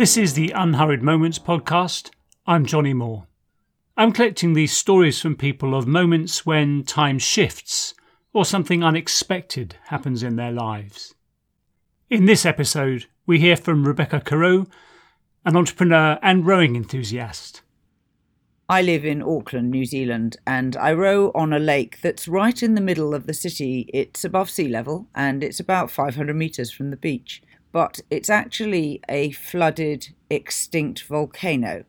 This is the Unhurried Moments podcast. I'm Johnny Moore. I'm collecting these stories from people of moments when time shifts or something unexpected happens in their lives. In this episode, we hear from Rebecca Carew, an entrepreneur and rowing enthusiast. I live in Auckland, New Zealand, and I row on a lake that's right in the middle of the city. It's above sea level and it's about 500 metres from the beach, but it's actually a flooded, extinct volcano,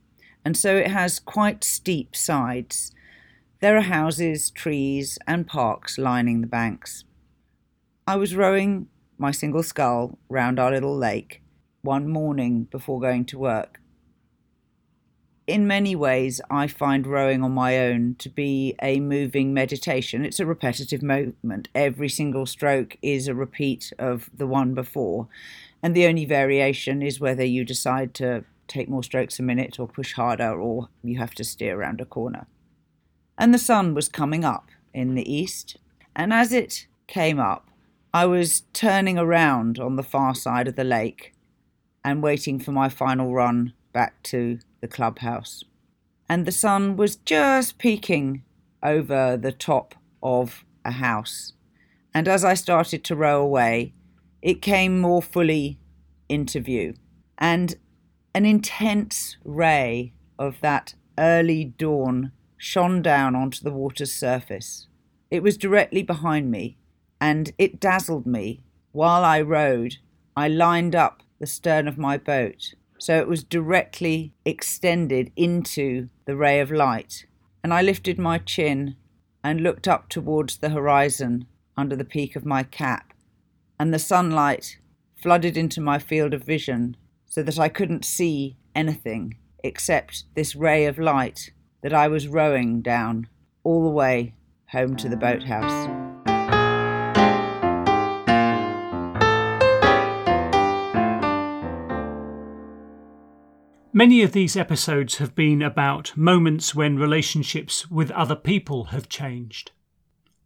and so it has quite steep sides. There are houses, trees, and parks lining the banks. I was rowing my single scull round our little lake one morning before going to work in many ways, I find rowing on my own to be a moving meditation. It's a repetitive movement. Every single stroke is a repeat of the one before. And the only variation is whether you decide to take more strokes a minute or push harder or you have to steer around a corner. And the sun was coming up in the east. And as it came up, I was turning around on the far side of the lake and waiting for my final run back to the clubhouse. And the sun was just peeking over the top of a house. And as I started to row away, it came more fully into view. And an intense ray of that early dawn shone down onto the water's surface. It was directly behind me, and it dazzled me. While I rowed, I lined up the stern of my boat so it was directly extended into the ray of light. And I lifted my chin and looked up towards the horizon under the peak of my cap, and the sunlight flooded into my field of vision so that I couldn't see anything except this ray of light that I was rowing down all the way home to the boathouse. Many of these episodes have been about moments when relationships with other people have changed.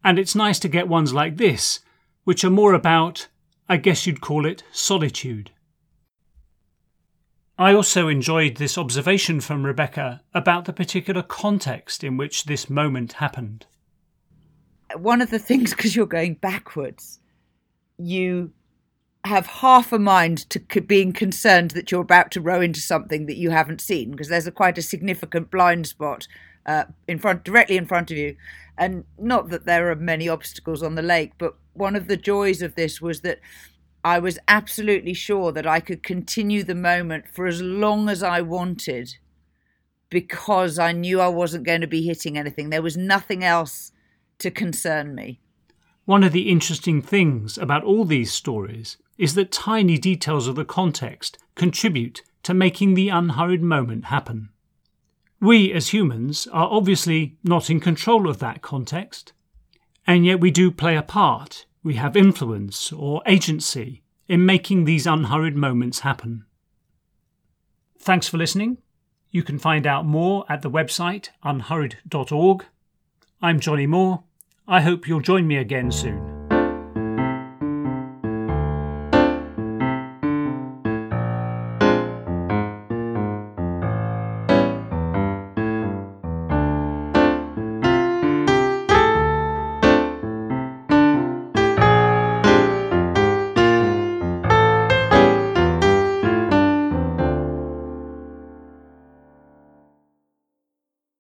And it's nice to get ones like this, which are more about, I guess you'd call it, solitude. I also enjoyed this observation from Rebecca about the particular context in which this moment happened. One of the things, because you're going backwards, you have half a mind to being concerned that you're about to row into something that you haven't seen because there's a quite a significant blind spot uh, in front directly in front of you. And not that there are many obstacles on the lake but one of the joys of this was that I was absolutely sure that I could continue the moment for as long as I wanted because I knew I wasn't going to be hitting anything. There was nothing else to concern me one of the interesting things about all these stories is that tiny details of the context contribute to making the unhurried moment happen. We as humans are obviously not in control of that context, and yet we do play a part. We have influence or agency in making these unhurried moments happen. Thanks for listening. You can find out more at the website unhurried.org. I'm Johnny Moore. I hope you'll join me again soon.